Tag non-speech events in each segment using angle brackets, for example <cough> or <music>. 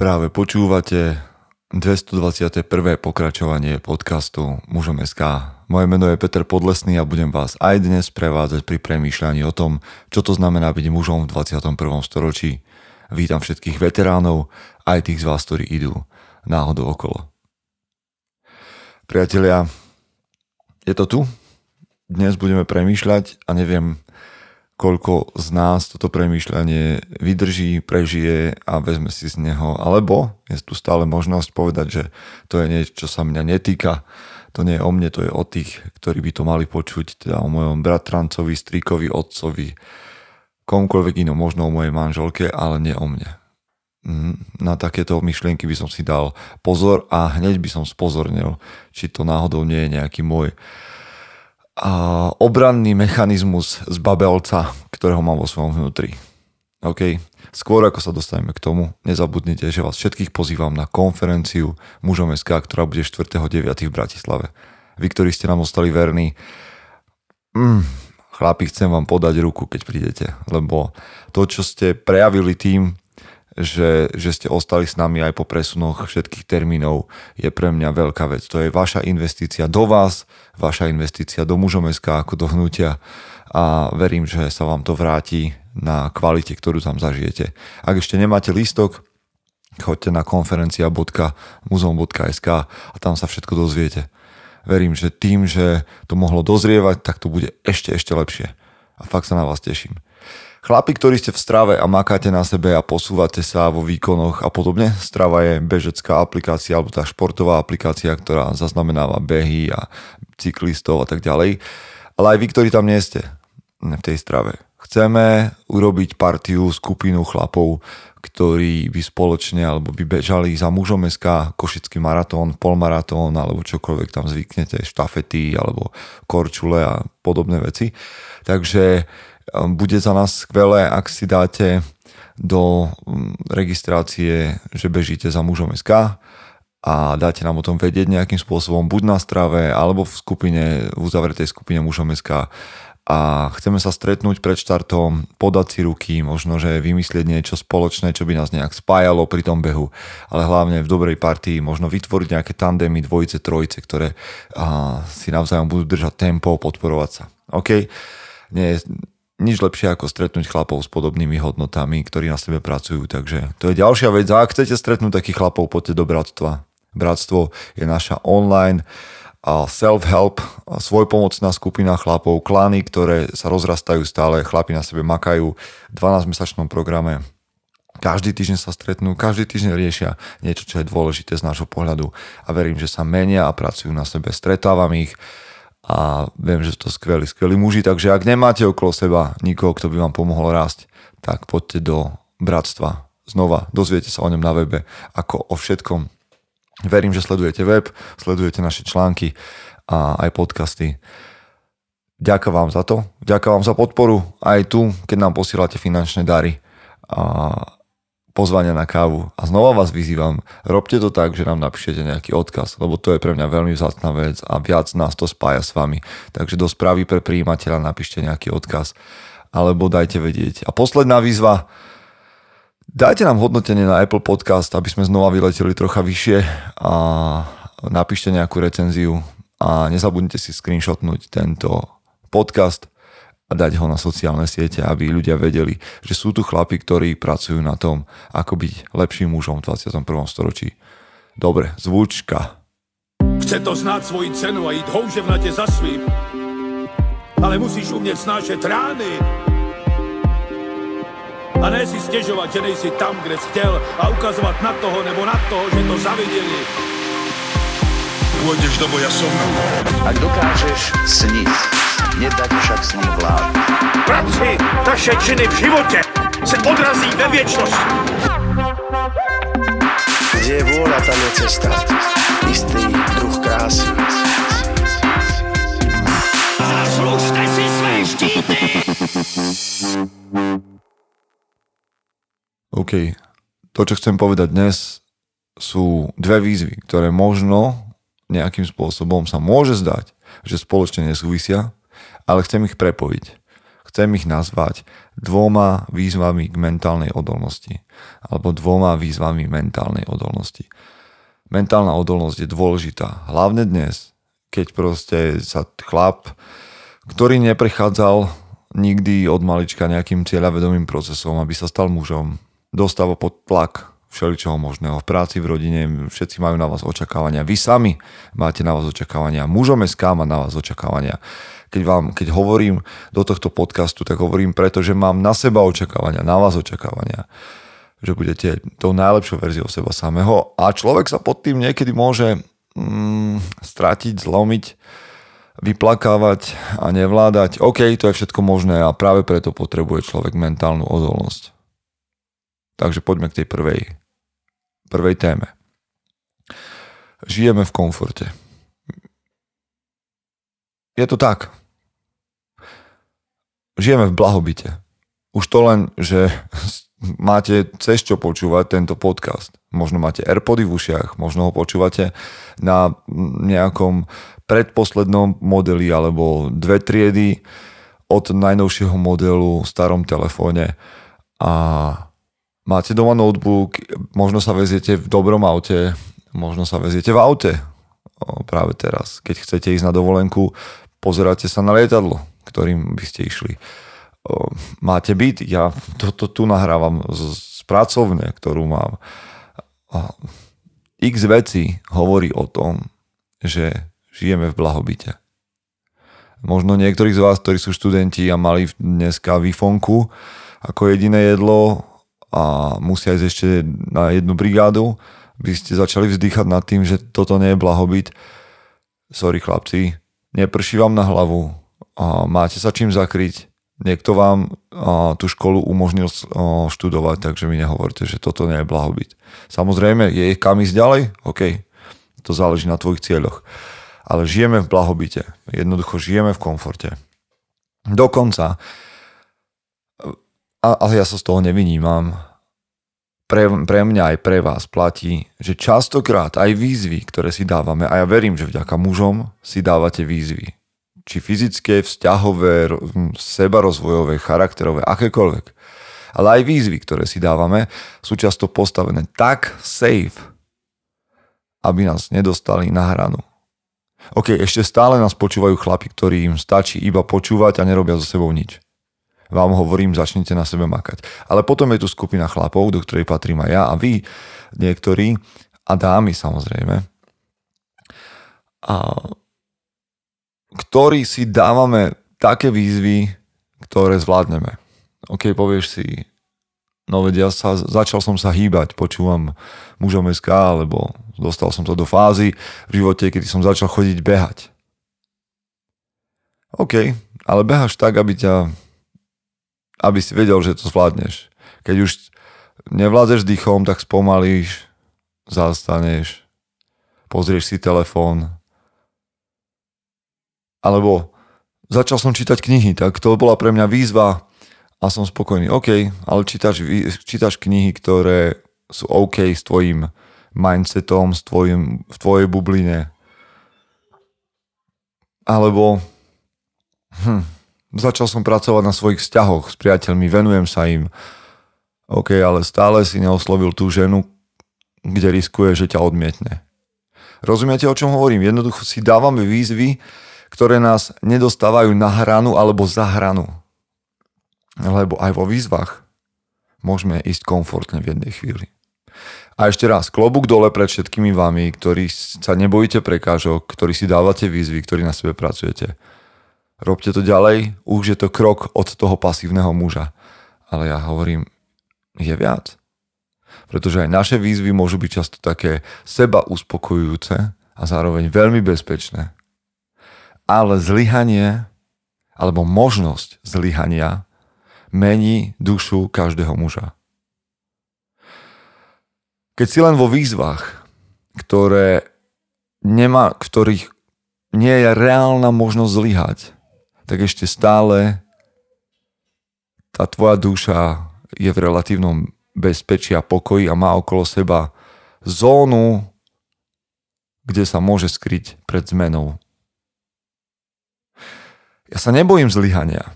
Práve počúvate 221. pokračovanie podcastu Mužom SK. Moje meno je Peter Podlesný a budem vás aj dnes prevádzať pri premýšľaní o tom, čo to znamená byť mužom v 21. storočí. Vítam všetkých veteránov, aj tých z vás, ktorí idú náhodou okolo. Priatelia, je to tu? Dnes budeme premýšľať a neviem, koľko z nás toto premýšľanie vydrží, prežije a vezme si z neho. Alebo je tu stále možnosť povedať, že to je niečo, čo sa mňa netýka. To nie je o mne, to je o tých, ktorí by to mali počuť, teda o mojom bratrancovi, strikovi, otcovi, komkoľvek inom, možno o mojej manželke, ale nie o mne. Mhm. Na takéto myšlienky by som si dal pozor a hneď by som spozornil, či to náhodou nie je nejaký môj obranný mechanizmus z babelca, ktorého mám vo svojom vnútri. OK? Skôr ako sa dostaneme k tomu, nezabudnite, že vás všetkých pozývam na konferenciu Mužom SK, ktorá bude 4.9. v Bratislave. Vy, ktorí ste nám ostali verní, mm, chlapi, chcem vám podať ruku, keď prídete, lebo to, čo ste prejavili tým, že, že ste ostali s nami aj po presunoch všetkých termínov, je pre mňa veľká vec. To je vaša investícia do vás, vaša investícia do mužomeská ako do hnutia a verím, že sa vám to vráti na kvalite, ktorú tam zažijete. Ak ešte nemáte lístok, choďte na konferencia.muzeum.sk a tam sa všetko dozviete. Verím, že tým, že to mohlo dozrievať, tak to bude ešte, ešte lepšie. A fakt sa na vás teším. Chlapi, ktorí ste v strave a makáte na sebe a posúvate sa vo výkonoch a podobne, strava je bežecká aplikácia alebo tá športová aplikácia, ktorá zaznamenáva behy a cyklistov a tak ďalej. Ale aj vy, ktorí tam nie ste v tej strave. Chceme urobiť partiu, skupinu chlapov, ktorí by spoločne alebo by bežali za mužom SK, košický maratón, polmaratón alebo čokoľvek tam zvyknete, štafety alebo korčule a podobné veci. Takže bude za nás skvelé, ak si dáte do mm, registrácie, že bežíte za mužom SK a dáte nám o tom vedieť nejakým spôsobom, buď na strave, alebo v skupine, v uzavretej skupine mužom SK a chceme sa stretnúť pred štartom, podať si ruky, možno, že vymyslieť niečo spoločné, čo by nás nejak spájalo pri tom behu, ale hlavne v dobrej partii možno vytvoriť nejaké tandemy, dvojice, trojice, ktoré a, si navzájom budú držať tempo, podporovať sa. OK? Nie, nič lepšie ako stretnúť chlapov s podobnými hodnotami, ktorí na sebe pracujú. Takže to je ďalšia vec. A ak chcete stretnúť takých chlapov, poďte do bratstva. Bratstvo je naša online self-help, svojpomocná skupina chlapov, klany, ktoré sa rozrastajú stále, chlapi na sebe makajú v 12-mesačnom programe. Každý týždeň sa stretnú, každý týždeň riešia niečo, čo je dôležité z nášho pohľadu a verím, že sa menia a pracujú na sebe. Stretávam ich, a viem, že sú to skvelí, skvelí muži, takže ak nemáte okolo seba nikoho, kto by vám pomohol rásť, tak poďte do bratstva. Znova, dozviete sa o ňom na webe, ako o všetkom. Verím, že sledujete web, sledujete naše články a aj podcasty. Ďakujem vám za to, ďakujem vám za podporu aj tu, keď nám posielate finančné dary. A pozvania na kávu. A znova vás vyzývam, robte to tak, že nám napíšete nejaký odkaz, lebo to je pre mňa veľmi vzácná vec a viac nás to spája s vami. Takže do správy pre príjimateľa napíšte nejaký odkaz alebo dajte vedieť. A posledná výzva, dajte nám hodnotenie na Apple Podcast, aby sme znova vyleteli trocha vyššie a napíšte nejakú recenziu a nezabudnite si screenshotnúť tento podcast a dať ho na sociálne siete, aby ľudia vedeli, že sú tu chlapi, ktorí pracujú na tom, ako byť lepším mužom v 21. storočí. Dobre, zvučka. Chce to znáť svoji cenu a ísť houževnate za svým. Ale musíš umieť snášať rány. A ne si stežovať, že nejsi tam, kde si chcel a ukazovať na toho nebo na toho, že to zavideli. Pôjdeš do boja som. Ak dokážeš sniť, nedať však s ním vlád. Práci, taše činy v živote se odrazí ve viečnosti. Kde je vôľa, tam je cesta. Istý druh krásy. Zaslužte si své štíty! OK. To, čo chcem povedať dnes, sú dve výzvy, ktoré možno nejakým spôsobom sa môže zdať, že spoločne nesúvisia, ale chcem ich prepojiť. chcem ich nazvať dvoma výzvami k mentálnej odolnosti. Alebo dvoma výzvami mentálnej odolnosti. Mentálna odolnosť je dôležitá. Hlavne dnes, keď proste sa chlap, ktorý neprechádzal nikdy od malička nejakým cieľavedomým procesom, aby sa stal mužom, dostáva pod tlak všeličoho možného. V práci, v rodine, všetci majú na vás očakávania. Vy sami máte na vás očakávania. Mužom SK má na vás očakávania. Keď, vám, keď hovorím do tohto podcastu, tak hovorím preto, že mám na seba očakávania, na vás očakávania. Že budete tou najlepšou verziou seba samého. A človek sa pod tým niekedy môže mm, stratiť, zlomiť, vyplakávať a nevládať. OK, to je všetko možné a práve preto potrebuje človek mentálnu odolnosť. Takže poďme k tej prvej, prvej téme. Žijeme v komforte. Je to tak. Žijeme v blahobite. Už to len, že <laughs> máte cez čo počúvať tento podcast. Možno máte Airpody v ušiach, možno ho počúvate na nejakom predposlednom modeli alebo dve triedy od najnovšieho modelu v starom telefóne a máte doma notebook, možno sa veziete v dobrom aute, možno sa veziete v aute práve teraz. Keď chcete ísť na dovolenku, pozeráte sa na lietadlo, ktorým by ste išli. Máte byt, ja toto tu nahrávam z, pracovne, ktorú mám. X veci hovorí o tom, že žijeme v blahobite. Možno niektorí z vás, ktorí sú študenti a mali dneska výfonku ako jediné jedlo, a musia ísť ešte na jednu brigádu, by ste začali vzdychať nad tým, že toto nie je blahobyt. Sorry chlapci, neprší vám na hlavu, a máte sa čím zakryť, niekto vám a, tú školu umožnil a, študovať, takže mi nehovorte, že toto nie je blahobyt. Samozrejme, je kam ísť ďalej? OK, to záleží na tvojich cieľoch. Ale žijeme v blahobite. Jednoducho žijeme v komforte. Dokonca a, a ja sa z toho nevinímam, pre, pre mňa aj pre vás platí, že častokrát aj výzvy, ktoré si dávame, a ja verím, že vďaka mužom si dávate výzvy, či fyzické, vzťahové, sebarozvojové, charakterové, akékoľvek. Ale aj výzvy, ktoré si dávame, sú často postavené tak safe, aby nás nedostali na hranu. OK, ešte stále nás počúvajú chlapi, ktorí im stačí iba počúvať a nerobia so sebou nič vám hovorím, začnite na sebe makať. Ale potom je tu skupina chlapov, do ktorej patrím aj ja a vy, niektorí, a dámy samozrejme, a ktorí si dávame také výzvy, ktoré zvládneme. OK, povieš si, no veď ja sa, začal som sa hýbať, počúvam mužom SK, alebo dostal som to do fázy v živote, kedy som začal chodiť behať. OK, ale behaš tak, aby ťa aby si vedel, že to zvládneš. Keď už nevládzeš dýchom, tak spomalíš, zastaneš, pozrieš si telefón. Alebo začal som čítať knihy, tak to bola pre mňa výzva a som spokojný. OK, ale čítaš, čítaš knihy, ktoré sú OK s tvojim mindsetom, s tvojim, v tvojej bubline. Alebo hm, Začal som pracovať na svojich vzťahoch s priateľmi, venujem sa im. OK, ale stále si neoslovil tú ženu, kde riskuje, že ťa odmietne. Rozumiete, o čom hovorím? Jednoducho si dávame výzvy, ktoré nás nedostávajú na hranu alebo za hranu. Lebo aj vo výzvach môžeme ísť komfortne v jednej chvíli. A ešte raz, klobúk dole pred všetkými vami, ktorí sa nebojíte prekážok, ktorí si dávate výzvy, ktorí na sebe pracujete robte to ďalej, už je to krok od toho pasívneho muža. Ale ja hovorím, je viac. Pretože aj naše výzvy môžu byť často také seba uspokojujúce a zároveň veľmi bezpečné. Ale zlyhanie alebo možnosť zlyhania mení dušu každého muža. Keď si len vo výzvach, ktoré nemá, ktorých nie je reálna možnosť zlyhať, tak ešte stále tá tvoja duša je v relatívnom bezpečí a pokoji a má okolo seba zónu, kde sa môže skryť pred zmenou. Ja sa nebojím zlyhania.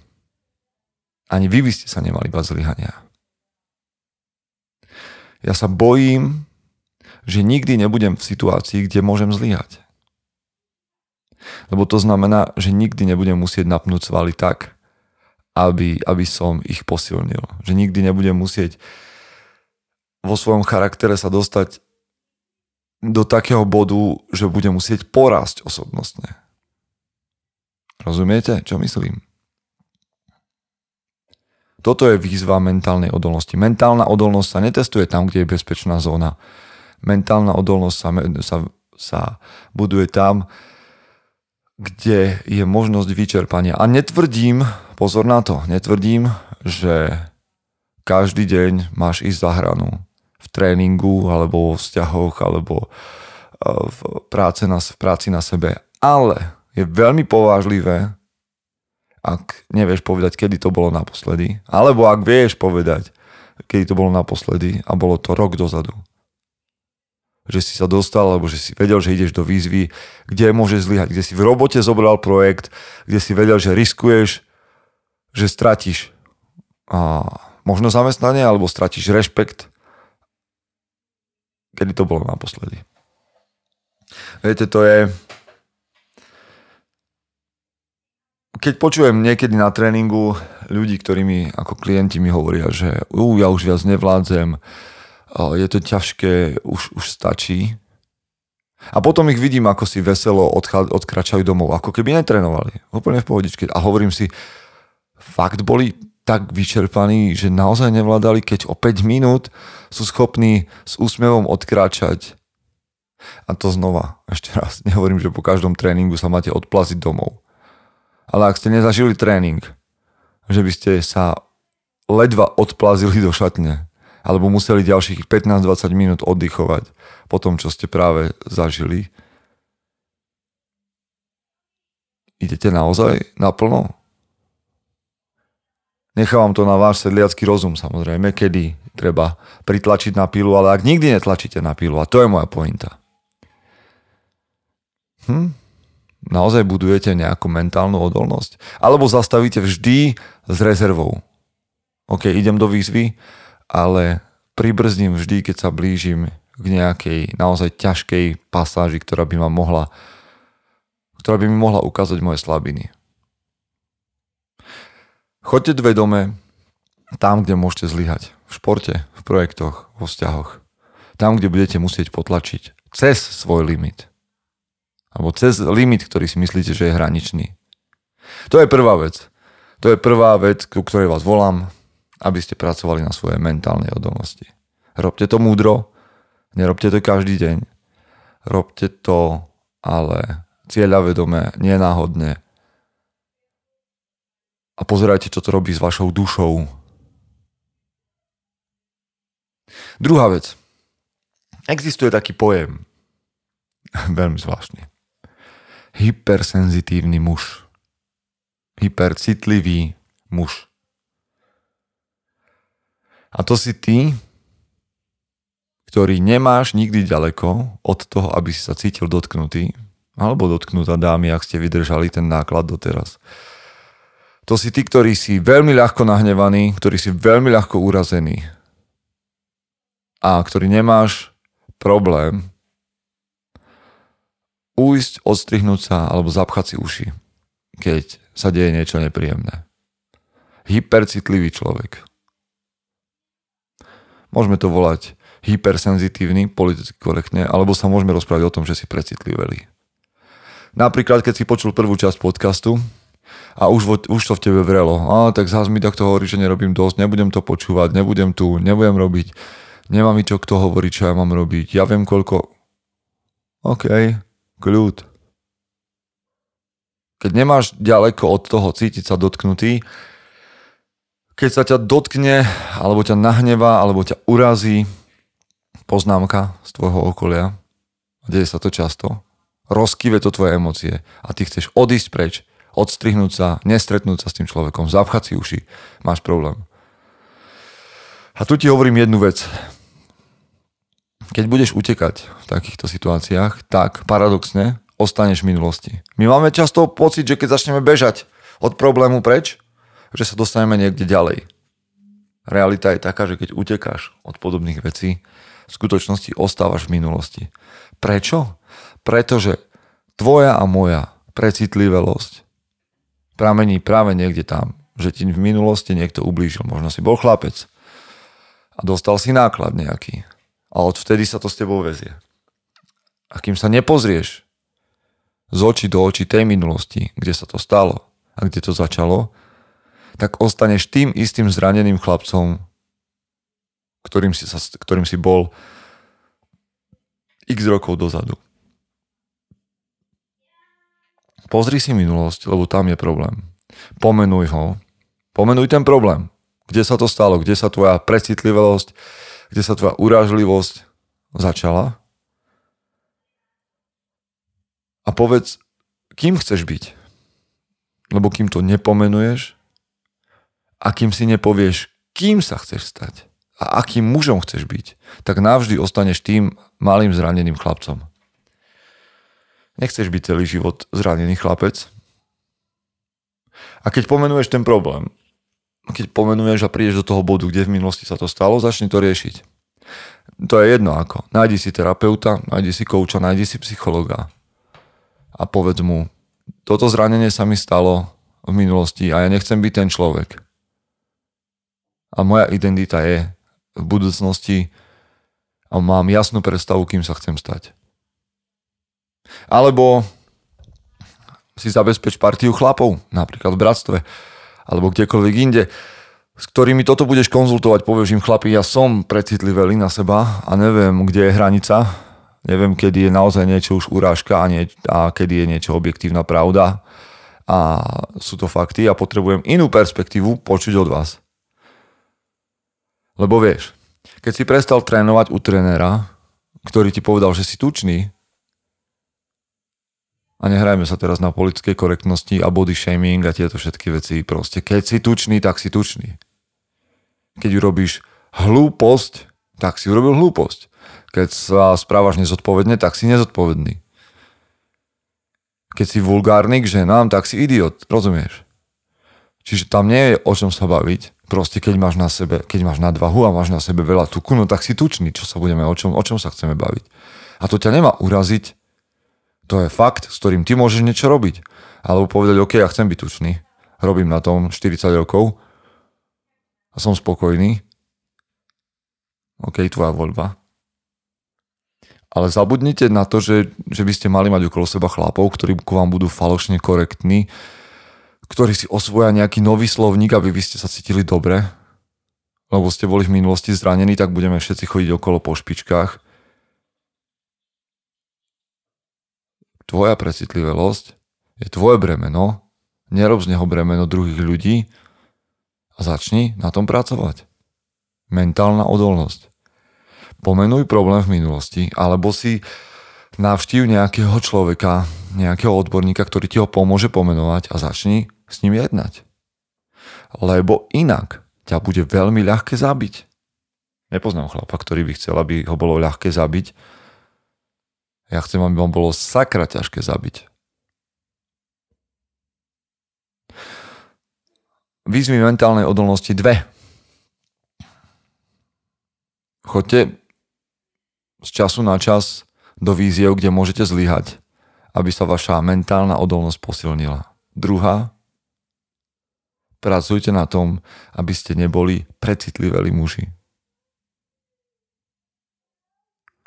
Ani vy by ste sa nemali bať zlyhania. Ja sa bojím, že nikdy nebudem v situácii, kde môžem zlyhať. Lebo to znamená, že nikdy nebudem musieť napnúť svaly tak, aby, aby som ich posilnil. Že nikdy nebudem musieť vo svojom charaktere sa dostať do takého bodu, že budem musieť porásť osobnostne. Rozumiete, čo myslím? Toto je výzva mentálnej odolnosti. Mentálna odolnosť sa netestuje tam, kde je bezpečná zóna. Mentálna odolnosť sa, sa, sa buduje tam, kde je možnosť vyčerpania. A netvrdím, pozor na to, netvrdím, že každý deň máš ísť za hranu v tréningu, alebo vo vzťahoch, alebo e, v, práce na, v práci na sebe. Ale je veľmi povážlivé, ak nevieš povedať, kedy to bolo naposledy, alebo ak vieš povedať, kedy to bolo naposledy a bolo to rok dozadu. Že si sa dostal, alebo že si vedel, že ideš do výzvy, kde môžeš zlyhať, kde si v robote zobral projekt, kde si vedel, že riskuješ, že stratíš a možno zamestnanie, alebo stratíš rešpekt Kedy to bolo naposledy? Viete, to je... Keď počujem niekedy na tréningu ľudí, ktorí mi ako klienti mi hovoria, že uh, ja už viac nevládzem, je to ťažké, už, už stačí. A potom ich vidím, ako si veselo odchá, odkračajú domov, ako keby netrénovali. Úplne v pohodičke. A hovorím si, fakt boli tak vyčerpaní, že naozaj nevládali, keď o 5 minút sú schopní s úsmevom odkráčať. A to znova, ešte raz, nehovorím, že po každom tréningu sa máte odplaziť domov. Ale ak ste nezažili tréning, že by ste sa ledva odplazili do šatne, alebo museli ďalších 15-20 minút oddychovať po tom, čo ste práve zažili, idete naozaj naplno? Nechávam to na váš sedliacký rozum samozrejme, kedy treba pritlačiť na pílu, ale ak nikdy netlačíte na pílu, a to je moja pointa. Hm? Naozaj budujete nejakú mentálnu odolnosť? Alebo zastavíte vždy s rezervou? OK, idem do výzvy, ale pribrzdím vždy, keď sa blížim k nejakej naozaj ťažkej pasáži, ktorá by ma mohla ktorá by mi mohla ukázať moje slabiny. Choďte vedome tam, kde môžete zlyhať. V športe, v projektoch, vo vzťahoch. Tam, kde budete musieť potlačiť. Cez svoj limit. Alebo cez limit, ktorý si myslíte, že je hraničný. To je prvá vec. To je prvá vec, ku ktorej vás volám, aby ste pracovali na svojej mentálnej odolnosti. Robte to múdro, nerobte to každý deň. Robte to ale cieľavedome, nenáhodne, a pozerajte, čo to robí s vašou dušou. Druhá vec. Existuje taký pojem. <laughs> Veľmi zvláštny. Hypersenzitívny muž. Hypercitlivý muž. A to si ty, ktorý nemáš nikdy ďaleko od toho, aby si sa cítil dotknutý, alebo dotknutá dámy, ak ste vydržali ten náklad doteraz. To si tí, ktorí si veľmi ľahko nahnevaní, ktorí si veľmi ľahko urazený a ktorý nemáš problém ujsť, odstrihnúť sa alebo zapchať si uši, keď sa deje niečo nepríjemné. Hypercitlivý človek. Môžeme to volať hypersenzitívny, politicky korektne, alebo sa môžeme rozprávať o tom, že si precitliveli. Napríklad, keď si počul prvú časť podcastu, a už, už to v tebe vrelo. A tak zás mi takto hovorí, že nerobím dosť, nebudem to počúvať, nebudem tu, nebudem robiť, nemá mi čo kto hovoriť, čo ja mám robiť, ja viem koľko... OK, kľud. Keď nemáš ďaleko od toho cítiť sa dotknutý, keď sa ťa dotkne, alebo ťa nahneva, alebo ťa urazí poznámka z tvojho okolia, deje sa to často, rozkýve to tvoje emócie a ty chceš odísť preč, odstrihnúť sa, nestretnúť sa s tým človekom, zapchať si uši, máš problém. A tu ti hovorím jednu vec. Keď budeš utekať v takýchto situáciách, tak paradoxne ostaneš v minulosti. My máme často pocit, že keď začneme bežať od problému preč, že sa dostaneme niekde ďalej. Realita je taká, že keď utekáš od podobných vecí, v skutočnosti ostávaš v minulosti. Prečo? Pretože tvoja a moja precitlivelosť pramení práve niekde tam, že ti v minulosti niekto ublížil. Možno si bol chlapec a dostal si náklad nejaký. A odvtedy sa to s tebou vezie. A kým sa nepozrieš z očí do očí tej minulosti, kde sa to stalo a kde to začalo, tak ostaneš tým istým zraneným chlapcom, ktorým si, sa, ktorým si bol x rokov dozadu. Pozri si minulosť, lebo tam je problém. Pomenuj ho. Pomenuj ten problém. Kde sa to stalo? Kde sa tvoja precitlivosť, kde sa tvoja urážlivosť začala? A povedz, kým chceš byť. Lebo kým to nepomenuješ, a kým si nepovieš, kým sa chceš stať a akým mužom chceš byť, tak navždy ostaneš tým malým zraneným chlapcom. Nechceš byť celý život zranený chlapec. A keď pomenuješ ten problém, keď pomenuješ a prídeš do toho bodu, kde v minulosti sa to stalo, začni to riešiť. To je jedno ako. Nájdi si terapeuta, nájdi si kouča, nájdi si psychologa a povedz mu, toto zranenie sa mi stalo v minulosti a ja nechcem byť ten človek a moja identita je v budúcnosti a mám jasnú predstavu, kým sa chcem stať. Alebo si zabezpeč partiu chlapov, napríklad v bratstve, alebo kdekoľvek inde, s ktorými toto budeš konzultovať, povieš im chlapi, ja som precitlivý na seba a neviem, kde je hranica, neviem, kedy je naozaj niečo už urážka a, nie, a kedy je niečo objektívna pravda a sú to fakty a potrebujem inú perspektívu počuť od vás. Lebo vieš, keď si prestal trénovať u trénera, ktorý ti povedal, že si tučný, a nehrajme sa teraz na politické korektnosti a body shaming a tieto všetky veci. Proste, keď si tučný, tak si tučný. Keď urobíš hlúposť, tak si urobil hlúposť. Keď sa správaš nezodpovedne, tak si nezodpovedný. Keď si vulgárny k ženám, tak si idiot, rozumieš? Čiže tam nie je o čom sa baviť, Proste keď máš na sebe, keď máš nadvahu a máš na sebe veľa tuku, no tak si tučný, čo sa budeme, o čom, o čom sa chceme baviť. A to ťa nemá uraziť, to je fakt, s ktorým ty môžeš niečo robiť. Alebo povedať, OK, ja chcem byť tučný, robím na tom 40 rokov a som spokojný. OK, tvoja voľba. Ale zabudnite na to, že, že by ste mali mať okolo seba chlapov, ktorí k vám budú falošne korektní, ktorí si osvoja nejaký nový slovník, aby vy ste sa cítili dobre, lebo ste boli v minulosti zranení, tak budeme všetci chodiť okolo po špičkách. Tvoja precitlivosť je tvoje bremeno, nerob z neho bremeno druhých ľudí a začni na tom pracovať. Mentálna odolnosť. Pomenuj problém v minulosti, alebo si navštív nejakého človeka, nejakého odborníka, ktorý ti ho pomôže pomenovať a začni s ním jednať. Lebo inak ťa bude veľmi ľahké zabiť. Nepoznám chlapa, ktorý by chcel, aby ho bolo ľahké zabiť. Ja chcem, aby ho bolo sakra ťažké zabiť. Výzvy mentálnej odolnosti dve. Choďte z času na čas do víziev, kde môžete zlyhať, aby sa vaša mentálna odolnosť posilnila. Druhá, Pracujte na tom, aby ste neboli precitliveli muži.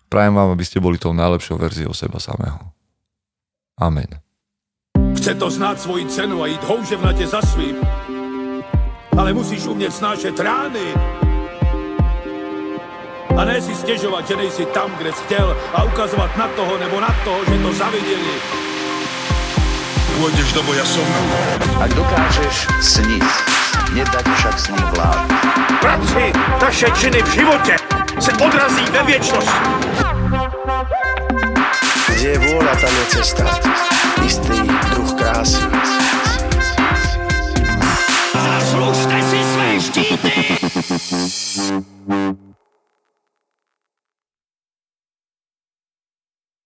Prajem vám, aby ste boli tou najlepšou verziou seba samého. Amen. Chce to znát svoji cenu a jít houževnatě za svým. Ale musíš umět snášet rány. A ne si stiežovať, že nejsi tam, kde si chcel a ukazovať na toho nebo na toho, že to zavideli. Pôjdeš do boja som. Ak dokážeš sniť, nedať však snom vlád. Práci taše činy v živote se odrazí ve viečnosti. Kde je vôľa, tam je cesta. Istý druh krásy. Zaslužte si své štíty!